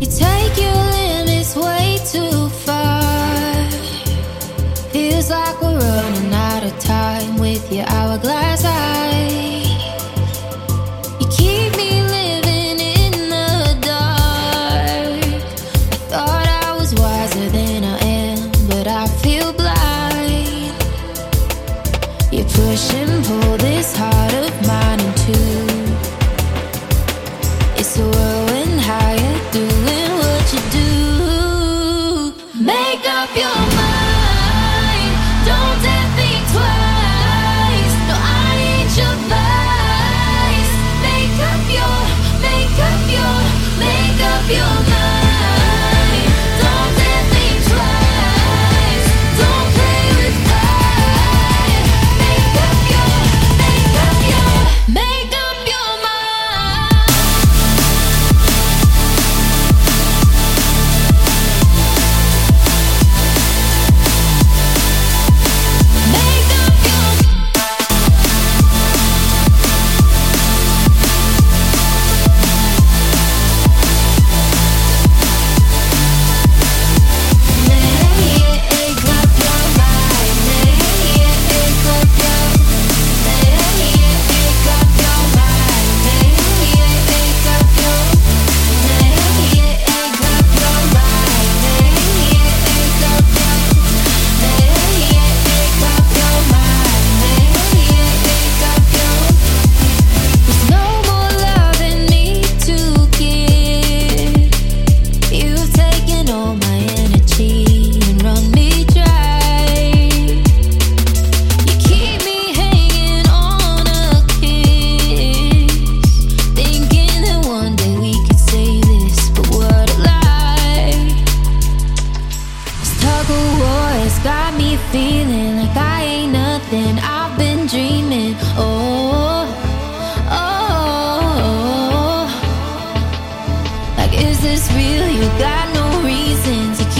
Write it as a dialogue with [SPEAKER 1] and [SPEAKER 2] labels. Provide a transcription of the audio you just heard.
[SPEAKER 1] You take your limits way too far. Feels like we're running out of time with your hourglass this real? You got no reason to